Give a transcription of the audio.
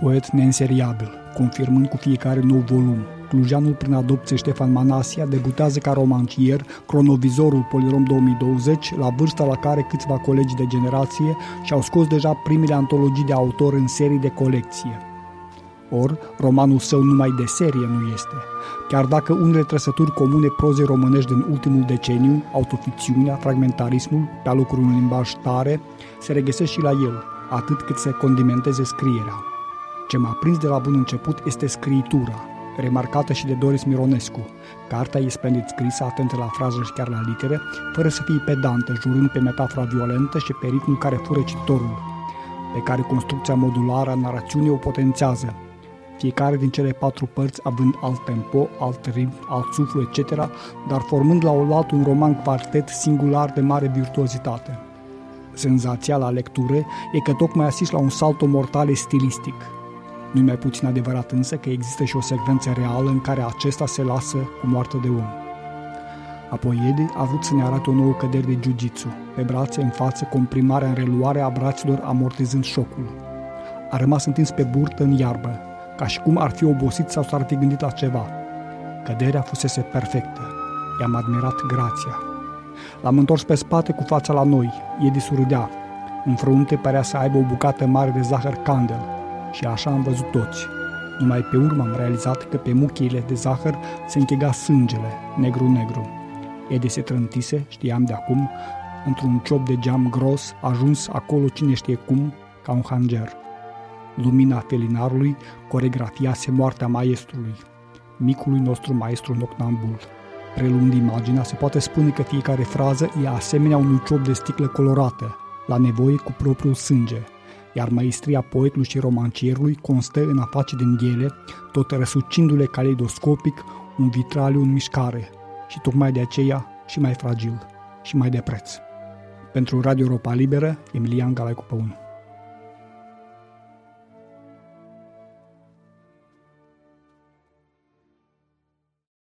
Poet neînseriabil, confirmând cu fiecare nou volum. Clujanul prin adopție Ștefan Manasia debutează ca romancier, cronovizorul Polirom 2020, la vârsta la care câțiva colegi de generație și-au scos deja primele antologii de autor în serii de colecție. Or, romanul său numai de serie nu este. Chiar dacă unele trăsături comune prozei românești din ultimul deceniu, autoficțiunea, fragmentarismul, pe alocuri un limbaj tare, se regăsesc și la el, atât cât se condimenteze scrierea. Ce m-a prins de la bun început este scriitura, remarcată și de Doris Mironescu. Cartea e splendid scrisă, atentă la frază și chiar la litere, fără să fie pedantă, jurând pe metafora violentă și pe ritmul care fură cititorul, pe care construcția modulară a narațiunii o potențează, fiecare din cele patru părți având alt tempo, alt ritm, alt suflu, etc., dar formând la oaltă un roman quartet singular de mare virtuozitate. Senzația la lectură e că tocmai asist la un salto mortale stilistic. Nu mai puțin adevărat însă că există și o secvență reală în care acesta se lasă cu moarte de om. Apoi Edi a vrut să ne arate o nouă cădere de jiu-jitsu, pe brațe, în față, comprimarea în reluare a braților amortizând șocul. A rămas întins pe burtă în iarbă, ca și cum ar fi obosit sau s-ar fi gândit la ceva. Căderea fusese perfectă. I-am admirat grația. L-am întors pe spate cu fața la noi. Edi surâdea. În frunte părea să aibă o bucată mare de zahăr candel. Și așa am văzut toți. Numai pe urmă am realizat că pe muchiile de zahăr se închega sângele, negru-negru. Edi se trântise, știam de acum, într-un ciop de geam gros, ajuns acolo cine știe cum, ca un hanger lumina felinarului coregrafiase moartea maestrului, micului nostru maestru noctambul. Prelund imaginea, se poate spune că fiecare frază e asemenea unui ciop de sticlă colorată, la nevoie cu propriul sânge, iar maestria poetului și romancierului constă în a face din ele, tot răsucindu-le caleidoscopic, un vitraliu în mișcare și tocmai de aceea și mai fragil și mai de preț. Pentru Radio Europa Liberă, Emilian Galaicu Păunu.